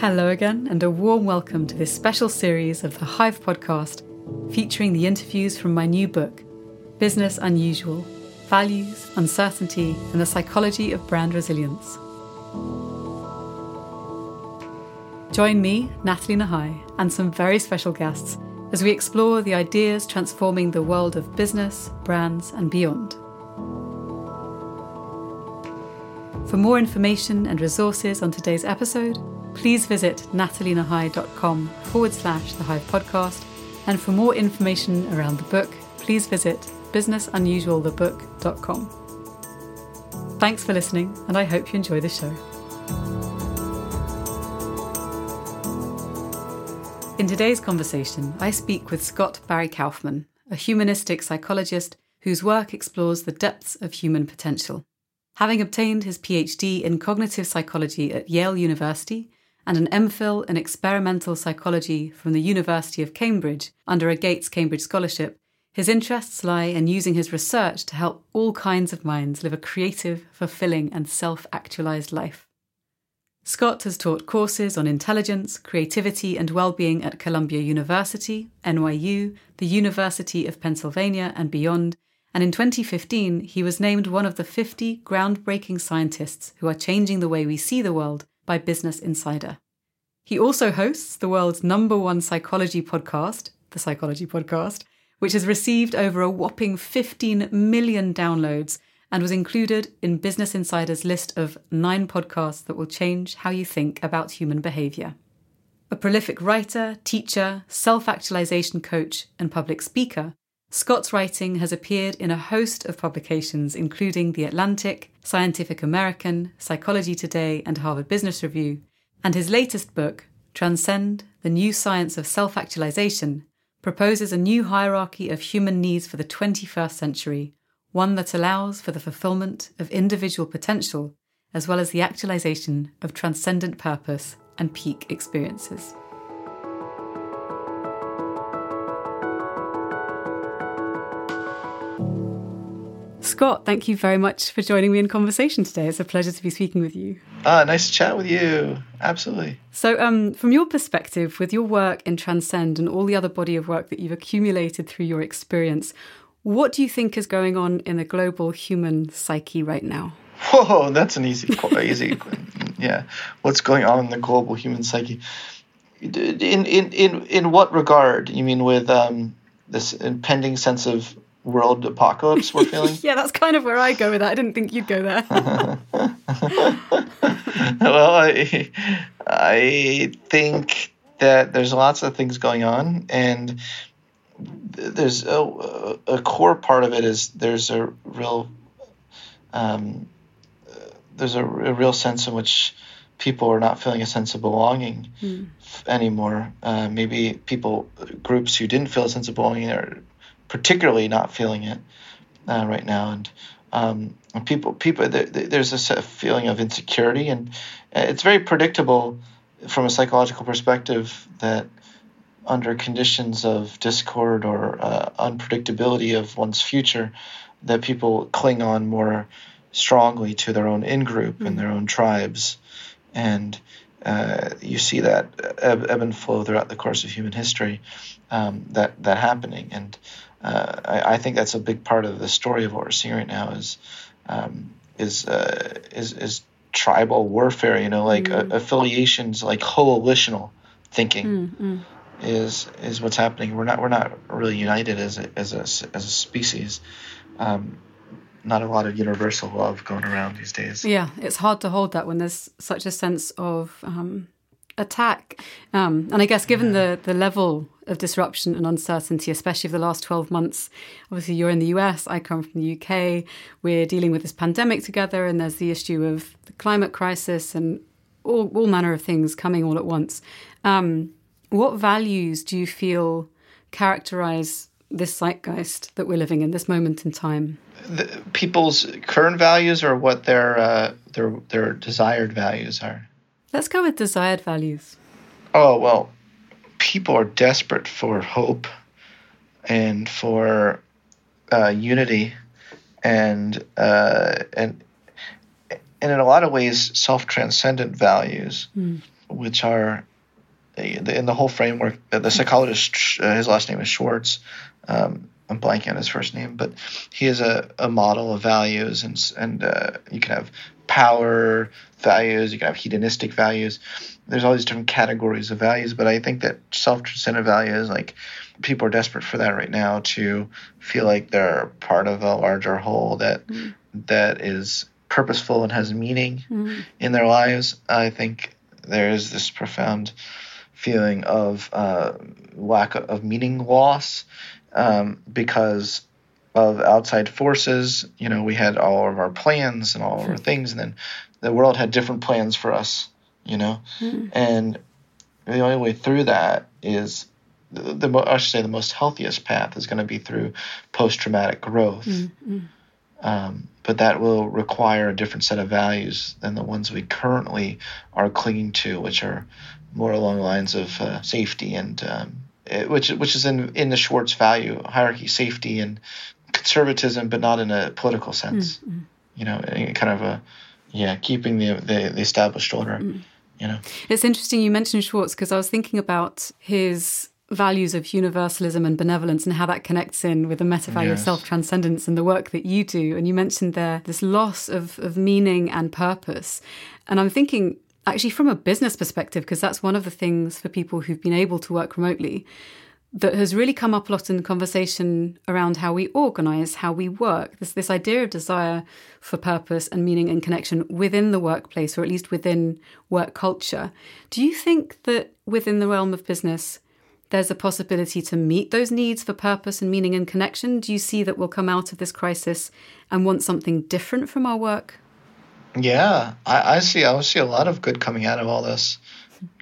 Hello again, and a warm welcome to this special series of the Hive podcast featuring the interviews from my new book, Business Unusual Values, Uncertainty, and the Psychology of Brand Resilience. Join me, Nathalie Nahai, and some very special guests as we explore the ideas transforming the world of business, brands, and beyond. For more information and resources on today's episode, please visit nathalienahai.com forward slash the Hive podcast. And for more information around the book, please visit businessunusualthebook.com. Thanks for listening, and I hope you enjoy the show. In today's conversation, I speak with Scott Barry Kaufman, a humanistic psychologist whose work explores the depths of human potential. Having obtained his PhD in cognitive psychology at Yale University and an MPhil in experimental psychology from the University of Cambridge under a Gates Cambridge Scholarship, his interests lie in using his research to help all kinds of minds live a creative, fulfilling, and self actualized life. Scott has taught courses on intelligence, creativity, and well-being at Columbia University, NYU, the University of Pennsylvania, and beyond. And in 2015, he was named one of the 50 groundbreaking scientists who are changing the way we see the world by Business Insider. He also hosts the world's number one psychology podcast, The Psychology Podcast, which has received over a whopping 15 million downloads and was included in Business Insider's list of nine podcasts that will change how you think about human behaviour. A prolific writer, teacher, self actualization coach, and public speaker, Scott's writing has appeared in a host of publications, including The Atlantic, Scientific American, Psychology Today, and Harvard Business Review, and his latest book, Transcend The New Science of Self Actualization, proposes a new hierarchy of human needs for the 21st century, one that allows for the fulfillment of individual potential as well as the actualization of transcendent purpose and peak experiences. Scott, thank you very much for joining me in conversation today. It's a pleasure to be speaking with you. Ah, nice to chat with you. Absolutely. So, um, from your perspective, with your work in Transcend and all the other body of work that you've accumulated through your experience, what do you think is going on in the global human psyche right now? Whoa, that's an easy, easy, yeah. What's going on in the global human psyche? In in in in what regard? You mean with um, this impending sense of world apocalypse we're feeling? yeah, that's kind of where I go with that. I didn't think you'd go there. well, I I think that there's lots of things going on, and there's a, a core part of it is there's a real um, there's a, a, real sense in which people are not feeling a sense of belonging mm. anymore. Uh, maybe people groups who didn't feel a sense of belonging are particularly not feeling it uh, right now, and um, people people there, there's a feeling of insecurity, and it's very predictable from a psychological perspective that under conditions of discord or uh, unpredictability of one's future that people cling on more strongly to their own in group mm-hmm. and their own tribes. And uh, you see that ebb, ebb, and flow throughout the course of human history, um, that, that happening. And uh, I, I, think that's a big part of the story of what we're seeing right now is, um, is, uh, is, is tribal warfare, you know, like mm-hmm. affiliations, like coalitional thinking. Mm-hmm is is what's happening. We're not we're not really united as a as a as a species. Um, not a lot of universal love going around these days. Yeah, it's hard to hold that when there's such a sense of um, attack. Um, and I guess given yeah. the the level of disruption and uncertainty, especially of the last 12 months, obviously you're in the US, I come from the UK, we're dealing with this pandemic together, and there's the issue of the climate crisis and all, all manner of things coming all at once. Um, what values do you feel characterize this zeitgeist that we're living in, this moment in time? The, people's current values, or what their uh, their their desired values are. Let's go with desired values. Oh well, people are desperate for hope and for uh, unity, and uh, and and in a lot of ways, self transcendent values. Mm which are in the whole framework. The psychologist, uh, his last name is Schwartz. Um, I'm blanking on his first name, but he is a, a model of values, and and uh, you can have power values, you can have hedonistic values. There's all these different categories of values, but I think that self-transcendent values, like people are desperate for that right now to feel like they're part of a larger whole that mm. that is purposeful and has meaning mm. in their lives. I think there is this profound feeling of uh, lack of meaning loss um, because of outside forces. You know, we had all of our plans and all of our hmm. things, and then the world had different plans for us. You know, mm. and the only way through that is the, the I should say the most healthiest path is going to be through post-traumatic growth. Mm. Um, but that will require a different set of values than the ones we currently are clinging to, which are more along the lines of uh, safety and um, it, which which is in in the Schwartz value hierarchy, safety and conservatism, but not in a political sense. Mm-hmm. You know, kind of a yeah, keeping the the, the established order. Mm-hmm. You know, it's interesting you mentioned Schwartz because I was thinking about his values of universalism and benevolence and how that connects in with the meta value yes. of self transcendence and the work that you do. And you mentioned there this loss of, of meaning and purpose. And I'm thinking actually from a business perspective, because that's one of the things for people who've been able to work remotely that has really come up a lot in conversation around how we organize, how we work. This this idea of desire for purpose and meaning and connection within the workplace, or at least within work culture. Do you think that within the realm of business, there's a possibility to meet those needs for purpose and meaning and connection? Do you see that we'll come out of this crisis and want something different from our work? Yeah, I, I see. I see a lot of good coming out of all this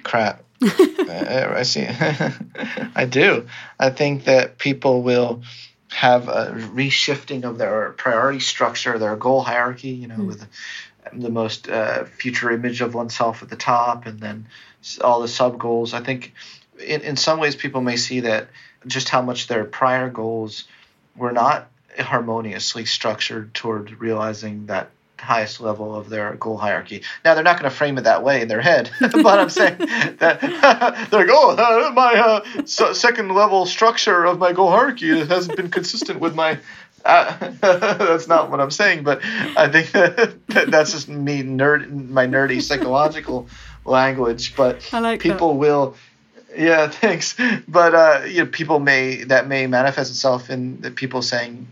crap. I, see. I do. I think that people will have a reshifting of their priority structure, their goal hierarchy. You know, mm. with the most uh, future image of oneself at the top, and then all the sub goals. I think in, in some ways people may see that just how much their prior goals were not harmoniously structured toward realizing that highest level of their goal hierarchy. Now they're not going to frame it that way in their head, but I'm saying that they're like, oh, uh, my uh, second level structure of my goal hierarchy hasn't been consistent with my. Uh, that's not what I'm saying, but I think that, that's just me nerd my nerdy psychological language. But like people that. will. Yeah, thanks. But uh, you know, people may that may manifest itself in people saying,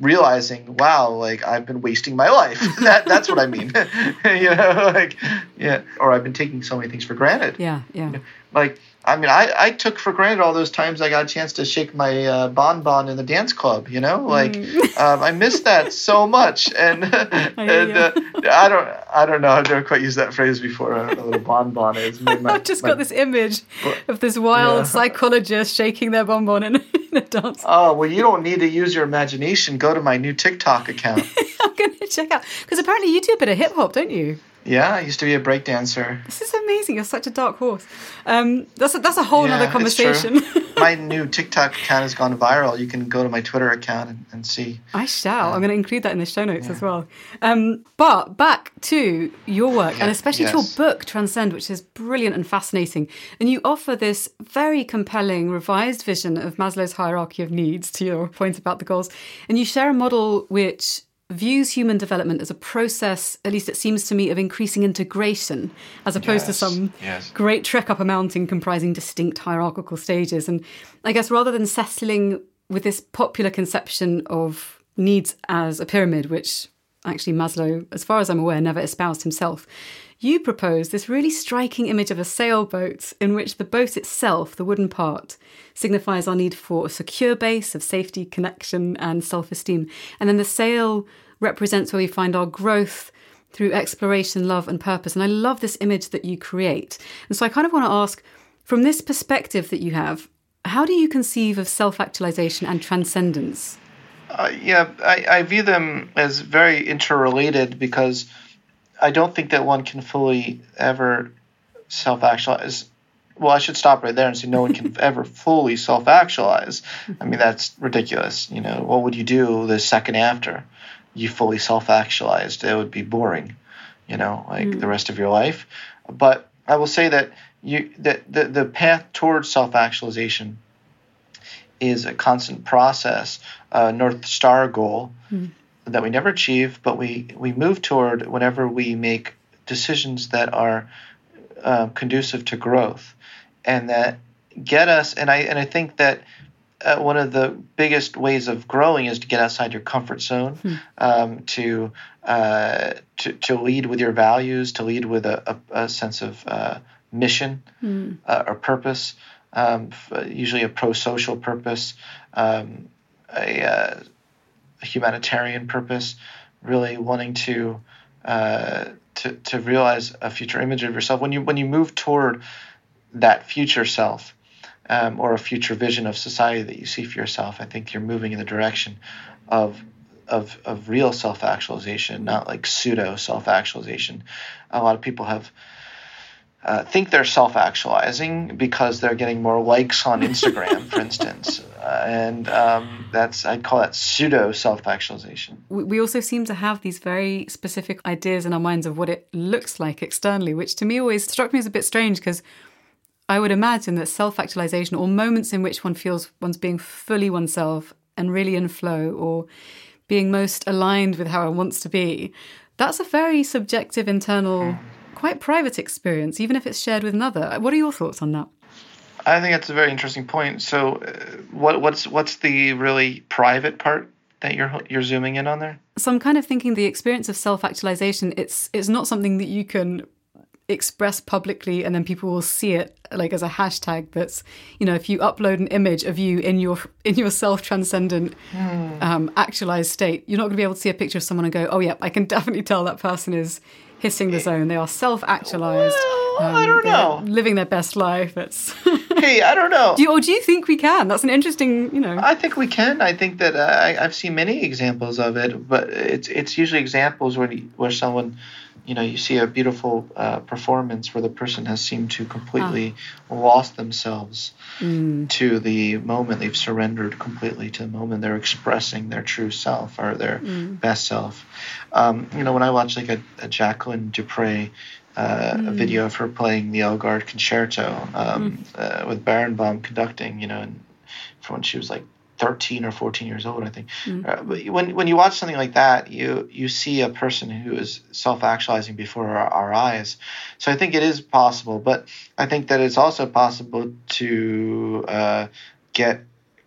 realizing, wow, like I've been wasting my life. that that's what I mean. you know, like yeah, or I've been taking so many things for granted. Yeah, yeah. Like I mean, I, I took for granted all those times I got a chance to shake my uh, bonbon in the dance club. You know, like mm. um, I missed that so much, and and uh, I don't I don't know. I've never quite used that phrase before. I don't know what a bonbon is. My, I've just my, got this image of this wild yeah. psychologist shaking their bonbon in, in a dance. Oh well, you don't need to use your imagination. Go to my new TikTok account. I'm gonna check out because apparently you do a bit of hip hop, don't you? Yeah, I used to be a breakdancer. This is amazing. You're such a dark horse. Um, that's a, that's a whole yeah, other conversation. my new TikTok account has gone viral. You can go to my Twitter account and, and see. I shall. I'm going to include that in the show notes yeah. as well. Um, but back to your work yeah, and especially yes. to your book, Transcend, which is brilliant and fascinating. And you offer this very compelling revised vision of Maslow's hierarchy of needs, to your point about the goals. And you share a model which views human development as a process, at least it seems to me, of increasing integration, as opposed yes, to some yes. great trek up a mountain comprising distinct hierarchical stages. And I guess rather than settling with this popular conception of needs as a pyramid, which actually Maslow, as far as I'm aware, never espoused himself, you propose this really striking image of a sailboat in which the boat itself, the wooden part, signifies our need for a secure base of safety, connection, and self esteem. And then the sail represents where we find our growth through exploration, love, and purpose. And I love this image that you create. And so I kind of want to ask from this perspective that you have, how do you conceive of self actualization and transcendence? Uh, yeah, I, I view them as very interrelated because I don't think that one can fully ever self actualize. Well, I should stop right there and say no one can ever fully self actualize. I mean, that's ridiculous. You know, what would you do the second after you fully self actualized? It would be boring, you know, like mm. the rest of your life. But I will say that you that the, the path towards self actualization is a constant process, a North Star goal mm. That we never achieve, but we, we move toward whenever we make decisions that are uh, conducive to growth and that get us. And I, and I think that uh, one of the biggest ways of growing is to get outside your comfort zone, hmm. um, to, uh, to to lead with your values, to lead with a, a, a sense of uh, mission hmm. uh, or purpose, um, usually a pro-social purpose, um, a, uh, a, humanitarian purpose, really wanting to, uh, to to realize a future image of yourself. When you when you move toward that future self, um, or a future vision of society that you see for yourself, I think you're moving in the direction of of of real self actualization, not like pseudo self actualization. A lot of people have uh, think they're self actualizing because they're getting more likes on Instagram, for instance. Uh, and um, that's, I'd call that pseudo self actualization. We also seem to have these very specific ideas in our minds of what it looks like externally, which to me always struck me as a bit strange because I would imagine that self actualization or moments in which one feels one's being fully oneself and really in flow or being most aligned with how one wants to be, that's a very subjective internal quite private experience, even if it's shared with another. What are your thoughts on that? I think that's a very interesting point. So, uh, what, what's what's the really private part that you're you're zooming in on there? So I'm kind of thinking the experience of self actualization. It's it's not something that you can express publicly and then people will see it like as a hashtag that's you know if you upload an image of you in your in your self transcendent mm. um, actualized state you're not going to be able to see a picture of someone and go oh yeah i can definitely tell that person is hitting the zone. They are self-actualized. Well, um, I don't know. Living their best life. It's hey, I don't know. Do you, or do you think we can? That's an interesting, you know. I think we can. I think that uh, I, have seen many examples of it, but it's it's usually examples where where someone you know you see a beautiful uh, performance where the person has seemed to completely ah. lost themselves mm. to the moment they've surrendered completely to the moment they're expressing their true self or their mm. best self um, you know when i watch like a, a jacqueline du Pré uh, mm. a video of her playing the elgar concerto um, mm. uh, with barenboim conducting you know and from when she was like 13 or 14 years old, I think. Mm. Uh, when when you watch something like that, you you see a person who is self-actualizing before our, our, eyes. So I think it is possible, but I think that it's also possible to uh, get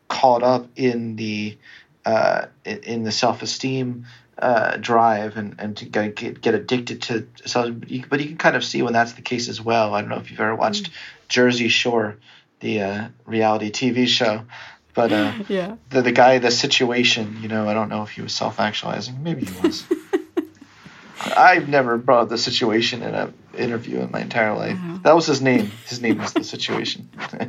caught up in the uh, in, the self-esteem uh, drive and, and to get, get addicted to so but you can kind of see when that's the case as well. I don't know if you've ever watched mm. Jersey Shore, the uh, reality TV show. But uh, yeah, the the guy, the situation, you know, I don't know if he was self actualizing. Maybe he was. I've never brought the situation in an interview in my entire life. Uh-huh. That was his name. His name was the situation.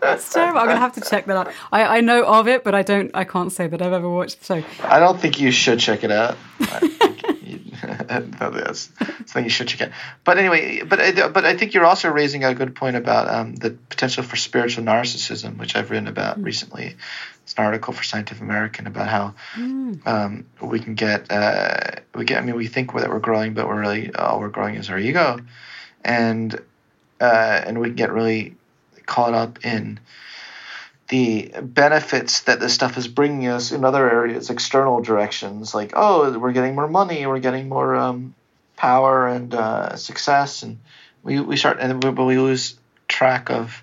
That's terrible. I'm gonna have to check that out. I, I know of it, but I don't. I can't say that I've ever watched the show. I don't think you should check it out. that's something you should check out. But anyway, but but I think you're also raising a good point about um, the potential for spiritual narcissism, which I've written about mm. recently. An article for Scientific American about how mm. um, we can get uh, we get. I mean, we think that we're growing, but we're really all we're growing is our ego, and uh, and we can get really caught up in the benefits that this stuff is bringing us in other areas, external directions, like oh, we're getting more money, we're getting more um, power and uh, success, and we we start and we, we lose track of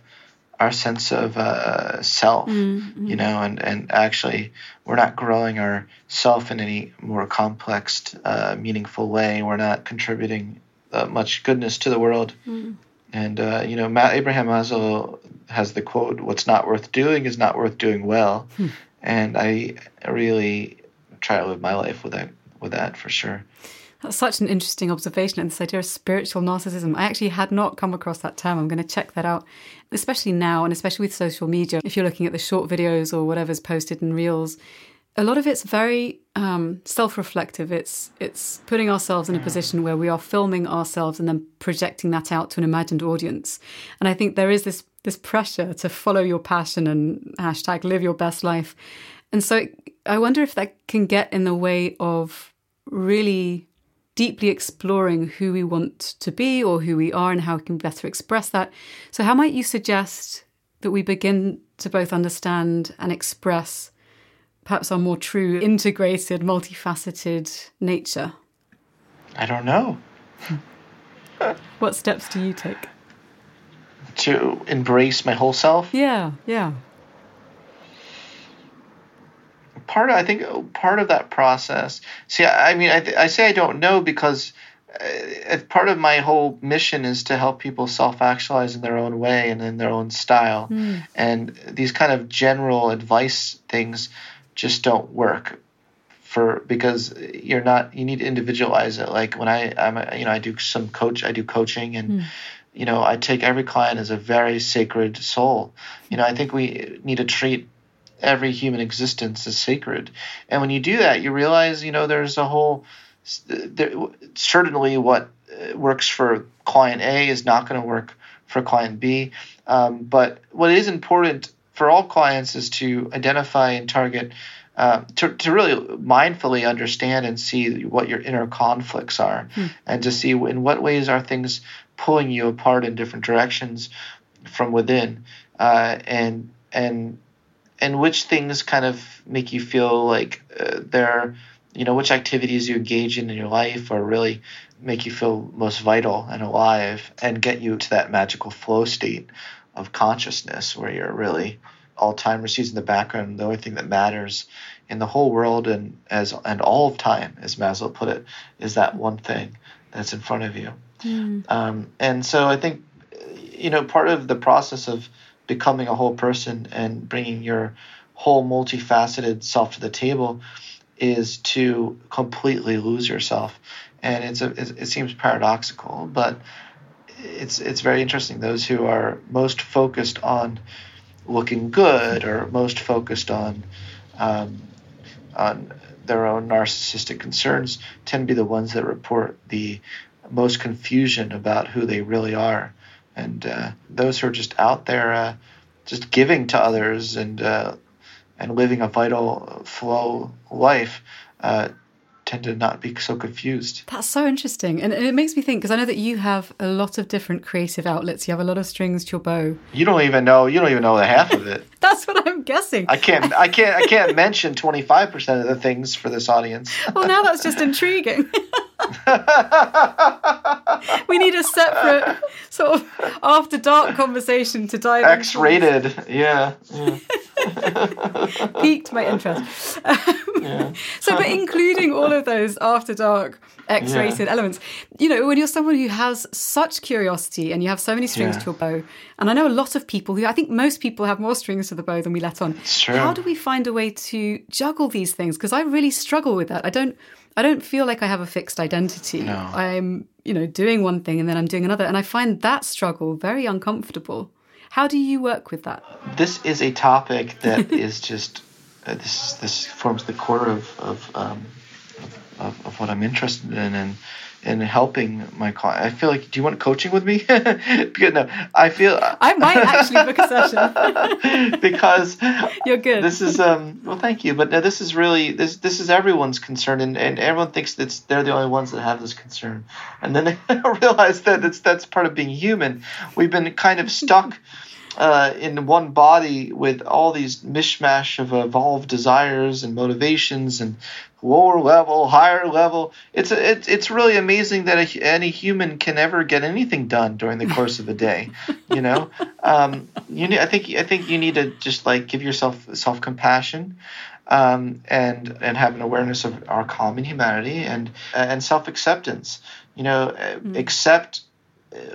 our sense of uh, self, mm-hmm. you know, and and actually we're not growing our self in any more complex, uh, meaningful way. We're not contributing uh, much goodness to the world. Mm-hmm. And uh, you know, Abraham Maslow has the quote, "What's not worth doing is not worth doing well," hmm. and I really try to live my life with that with that for sure. That's such an interesting observation, and this idea of spiritual narcissism. I actually had not come across that term. I'm going to check that out, especially now, and especially with social media. If you're looking at the short videos or whatever's posted in reels, a lot of it's very um, self-reflective. It's it's putting ourselves in a position where we are filming ourselves and then projecting that out to an imagined audience. And I think there is this this pressure to follow your passion and hashtag live your best life. And so I wonder if that can get in the way of really deeply exploring who we want to be or who we are and how we can better express that. So, how might you suggest that we begin to both understand and express perhaps our more true, integrated, multifaceted nature? I don't know. what steps do you take? To embrace my whole self? Yeah, yeah. Part of, I think part of that process. See, I, I mean, I, I say I don't know because uh, part of my whole mission is to help people self-actualize in their own way and in their own style. Mm. And these kind of general advice things just don't work for because you're not you need to individualize it like when i i'm a, you know i do some coach i do coaching and mm. you know i take every client as a very sacred soul you know i think we need to treat every human existence is sacred. And when you do that you realize you know there's a whole there, certainly what uh, works for client a is not going to work for client b. Um, but what is important for all clients is to identify and target uh, to, to really mindfully understand and see what your inner conflicts are hmm. and to see in what ways are things pulling you apart in different directions from within. Uh, and and and which things kind of make you feel like uh, they're you know which activities you engage in in your life are really make you feel most vital and alive and get you to that magical flow state of consciousness where you're really all time receives in the background. The only thing that matters in the whole world and as and all of time, as Maslow put it, is that one thing that's in front of you. Mm. Um, and so I think, you know, part of the process of becoming a whole person and bringing your whole multifaceted self to the table is to completely lose yourself. And it's a, it seems paradoxical, but it's it's very interesting. Those who are most focused on looking good or most focused on um, on their own narcissistic concerns tend to be the ones that report the most confusion about who they really are. And uh, those who are just out there, uh, just giving to others and uh, and living a vital flow life, uh, tend to not be so confused. That's so interesting. And it makes me think because I know that you have a lot of different creative outlets. You have a lot of strings to your bow. You don't even know you don't even know the half of it. That's what I'm guessing. I can't I can't I can't mention 25% of the things for this audience. well, now that's just intriguing. we need a separate sort of after dark conversation to dive into. X rated. Yeah. yeah. Piqued my interest. yeah. So, but including all of those after dark X rated yeah. elements, you know, when you're someone who has such curiosity and you have so many strings to your bow, and I know a lot of people who I think most people have more strings to the bow than we let on. True. How do we find a way to juggle these things? Because I really struggle with that. I don't I don't feel like I have a fixed identity. No. I'm, you know, doing one thing and then I'm doing another. And I find that struggle very uncomfortable. How do you work with that? This is a topic that is just, uh, this, this forms the core of, of, um, of, of, what I'm interested in. And in helping my client. I feel like, do you want coaching with me? because no, I feel I might actually book a session because you're good. This is um well, thank you, but no, this is really this this is everyone's concern, and, and everyone thinks that they're the only ones that have this concern, and then they realize that that's that's part of being human. We've been kind of stuck. Uh, in one body with all these mishmash of evolved desires and motivations and lower level, higher level. It's a, it's it's really amazing that a, any human can ever get anything done during the course of a day. You know, um, you need, I think I think you need to just like give yourself self compassion. Um, and and have an awareness of our common humanity and and self acceptance. You know, mm-hmm. accept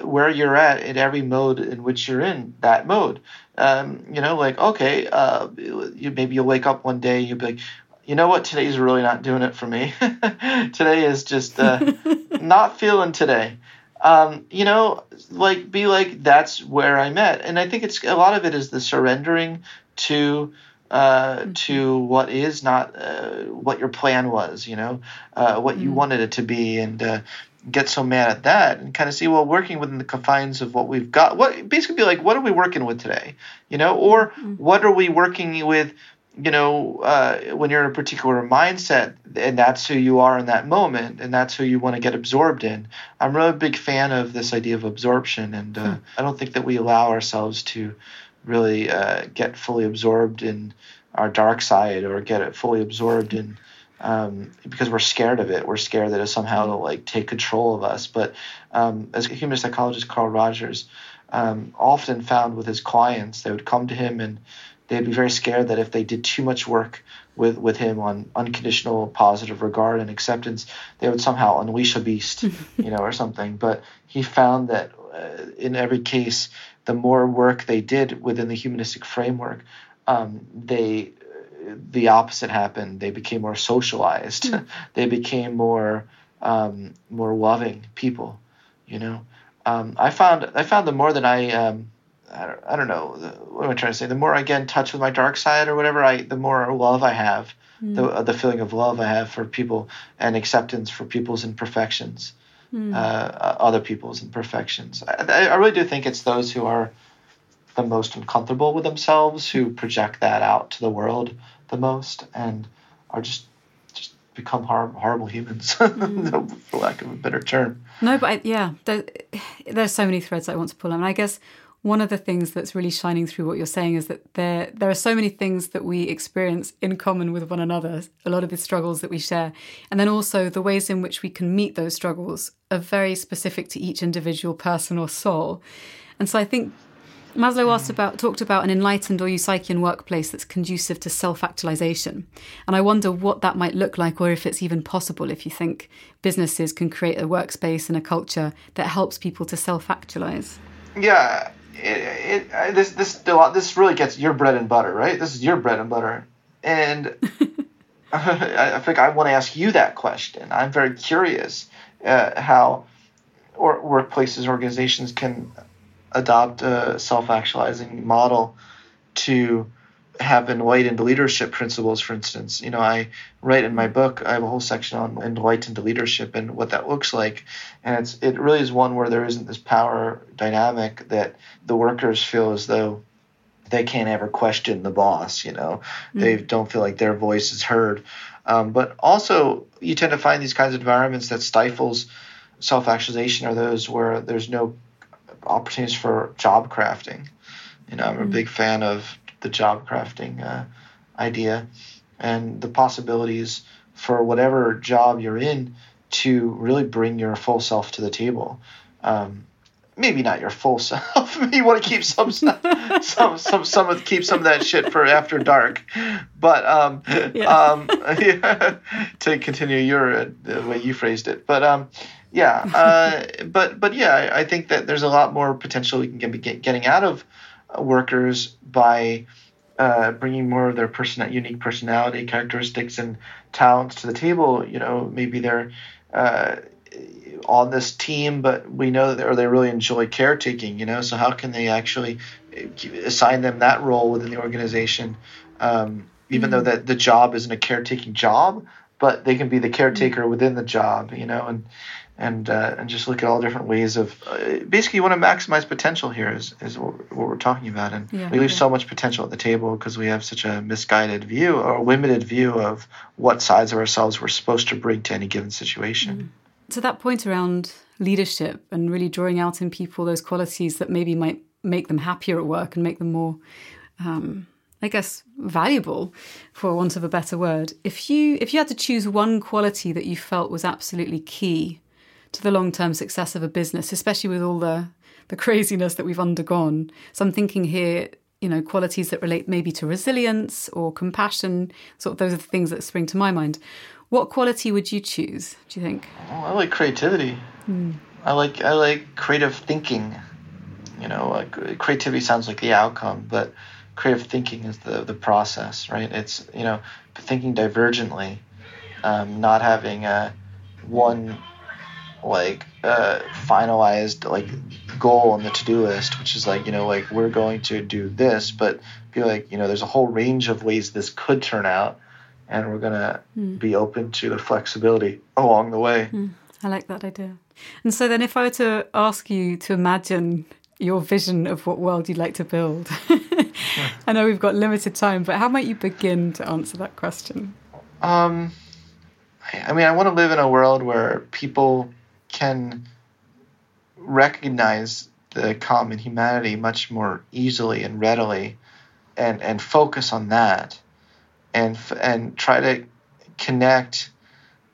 where you're at in every mode in which you're in that mode. Um, you know, like okay, uh, you, maybe you'll wake up one day, and you'll be like, you know what? Today's really not doing it for me. today is just uh, not feeling today. Um, you know, like be like that's where I'm at, and I think it's a lot of it is the surrendering to uh, mm-hmm. to what is not uh, what your plan was. You know, uh, what mm-hmm. you wanted it to be, and uh, get so mad at that, and kind of see well, working within the confines of what we've got. What basically be like, what are we working with today? You know, or mm-hmm. what are we working with? you know, uh, when you're in a particular mindset and that's who you are in that moment and that's who you want to get absorbed in. I'm really a big fan of this idea of absorption, and uh, hmm. I don't think that we allow ourselves to really uh, get fully absorbed in our dark side or get it fully absorbed in um, because we're scared of it. We're scared that it somehow will somehow like take control of us. But um, as human psychologist Carl Rogers um, often found with his clients, they would come to him and they'd be very scared that if they did too much work with, with him on unconditional positive regard and acceptance, they would somehow unleash a beast, you know, or something. But he found that uh, in every case, the more work they did within the humanistic framework, um, they the opposite happened. They became more socialized. Mm. they became more um, more loving people. You know, um, I found I found the more that I um, I don't, I don't know what am I trying to say. The more I get in touch with my dark side or whatever, I the more love I have, mm. the uh, the feeling of love I have for people and acceptance for people's imperfections, mm. uh, other people's imperfections. I, I really do think it's those who are the most uncomfortable with themselves who project that out to the world the most and are just just become hor- horrible humans, mm. for lack of a better term. No, but I, yeah, there, there's so many threads I want to pull on. And I guess one of the things that's really shining through what you're saying is that there there are so many things that we experience in common with one another a lot of the struggles that we share and then also the ways in which we can meet those struggles are very specific to each individual person or soul and so i think Maslow asked about, talked about an enlightened or Eupsychian workplace that's conducive to self-actualization, and I wonder what that might look like, or if it's even possible. If you think businesses can create a workspace and a culture that helps people to self-actualize. Yeah, it, it, this this this really gets your bread and butter, right? This is your bread and butter, and I think I want to ask you that question. I'm very curious uh, how or workplaces, organizations can adopt a self-actualizing model to have enlightened leadership principles, for instance. You know, I write in my book, I have a whole section on enlightened leadership and what that looks like. And it's it really is one where there isn't this power dynamic that the workers feel as though they can't ever question the boss, you know. Mm-hmm. They don't feel like their voice is heard. Um, but also you tend to find these kinds of environments that stifles self-actualization are those where there's no opportunities for job crafting. You know, I'm a mm-hmm. big fan of the job crafting uh, idea and the possibilities for whatever job you're in to really bring your full self to the table. Um, maybe not your full self. you want to keep some some some some of keep some of that shit for after dark. But um, yeah. um, yeah, to continue your uh, the way you phrased it. But um, yeah, uh, but but yeah, I, think that there's a lot more potential we can get, getting out of workers by uh, bringing more of their person unique personality, characteristics, and talents to the table. You know, maybe they're uh, on this team, but we know that or they really enjoy caretaking. You know, so how can they actually assign them that role within the organization? Um, even mm-hmm. though that the job isn't a caretaking job, but they can be the caretaker mm-hmm. within the job. You know, and and uh, and just look at all different ways of uh, basically you want to maximize potential here is, is what, we're talking about and yeah, we leave yeah. so much potential at the table because we have such a misguided view or a limited view of what sides of ourselves we're supposed to bring to any given situation mm. to that point around leadership and really drawing out in people those qualities that maybe might make them happier at work and make them more um, I guess valuable, for want of a better word. If you if you had to choose one quality that you felt was absolutely key to the long term success of a business, especially with all the the craziness that we've undergone. So I'm thinking here, you know, qualities that relate maybe to resilience or compassion. Sort of those are the things that spring to my mind. What quality would you choose? Do you think? Oh, I like creativity. Hmm. I like I like creative thinking. You know, like creativity sounds like the outcome, but creative thinking is the the process, right? It's you know thinking divergently, um, not having a one like uh, finalized like goal on the to-do list which is like you know like we're going to do this but feel like you know there's a whole range of ways this could turn out and we're going to mm. be open to the flexibility along the way mm. i like that idea and so then if i were to ask you to imagine your vision of what world you'd like to build. I know we've got limited time, but how might you begin to answer that question? Um, I mean, I want to live in a world where people can recognize the common humanity much more easily and readily, and and focus on that, and and try to connect.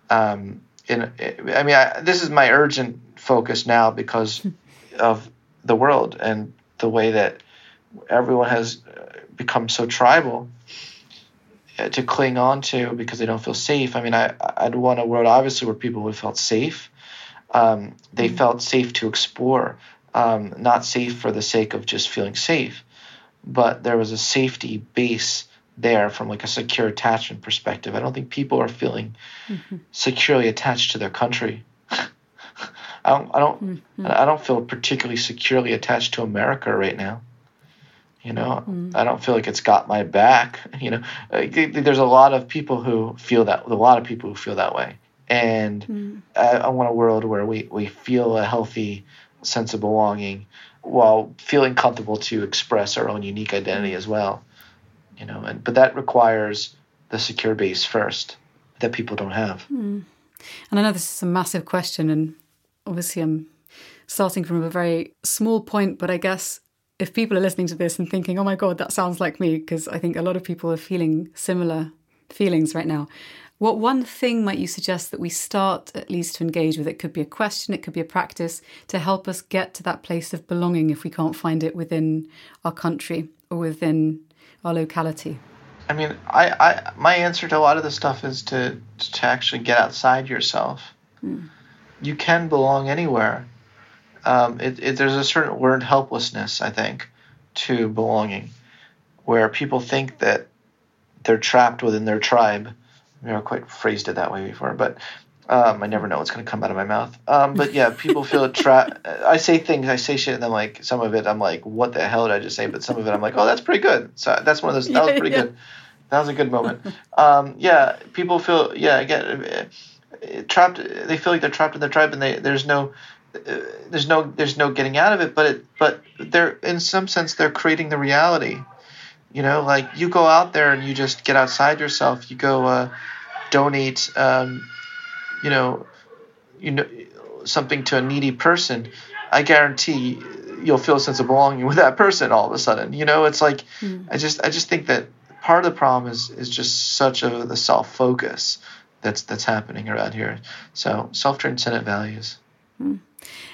Um, in I mean, I, this is my urgent focus now because of the world and the way that everyone has uh, become so tribal uh, to cling on to because they don't feel safe. I mean, I, I'd want a world obviously where people would felt safe. Um, they mm-hmm. felt safe to explore, um, not safe for the sake of just feeling safe, but there was a safety base there from like a secure attachment perspective. I don't think people are feeling mm-hmm. securely attached to their country. I don't, I don't, mm-hmm. I don't feel particularly securely attached to America right now. You know, mm. I don't feel like it's got my back. You know, there's a lot of people who feel that. A lot of people who feel that way, and mm. I, I, want a world where we we feel a healthy sense of belonging, while feeling comfortable to express our own unique identity as well. You know, and but that requires the secure base first that people don't have. Mm. And I know this is a massive question, and obviously I'm starting from a very small point, but I guess if people are listening to this and thinking, oh my God, that sounds like me, because I think a lot of people are feeling similar feelings right now. What one thing might you suggest that we start at least to engage with? It could be a question, it could be a practice to help us get to that place of belonging if we can't find it within our country or within our locality. I mean, I, I my answer to a lot of this stuff is to to actually get outside yourself. Hmm. You can belong anywhere um, it, it, there's a certain learned helplessness, I think, to belonging, where people think that they're trapped within their tribe. Never quite phrased it that way before, but um, I never know what's going to come out of my mouth. Um, but yeah, people feel trapped. I say things, I say shit, and I'm like, some of it, I'm like, what the hell did I just say? But some of it, I'm like, oh, that's pretty good. So that's one of those. That was pretty yeah. good. That was a good moment. Um, yeah, people feel yeah, again, uh, trapped. They feel like they're trapped in their tribe, and they there's no there's no there's no getting out of it but it but they're in some sense they're creating the reality you know like you go out there and you just get outside yourself you go uh, donate um, you know you know something to a needy person i guarantee you'll feel a sense of belonging with that person all of a sudden you know it's like mm. i just i just think that part of the problem is is just such a the self focus that's that's happening around here so self transcendent values mm.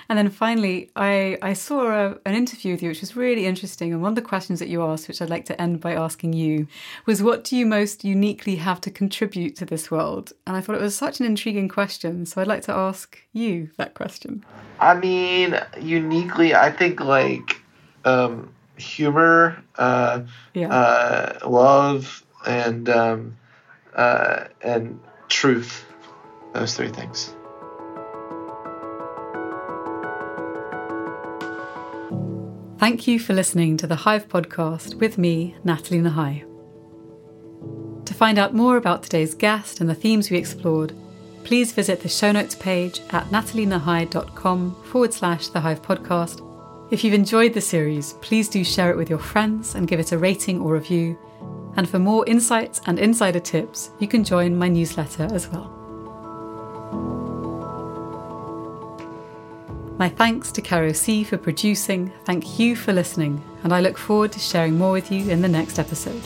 And then finally, I, I saw a, an interview with you, which was really interesting. And one of the questions that you asked, which I'd like to end by asking you, was what do you most uniquely have to contribute to this world? And I thought it was such an intriguing question. So I'd like to ask you that question. I mean, uniquely, I think like um, humor, uh, yeah. uh, love, and um, uh, and truth. Those three things. Thank you for listening to the Hive podcast with me, Nathalie Nahai. To find out more about today's guest and the themes we explored, please visit the show notes page at nathalienahai.com forward slash the Hive podcast. If you've enjoyed the series, please do share it with your friends and give it a rating or review. And for more insights and insider tips, you can join my newsletter as well. My thanks to Caro C for producing. Thank you for listening, and I look forward to sharing more with you in the next episode.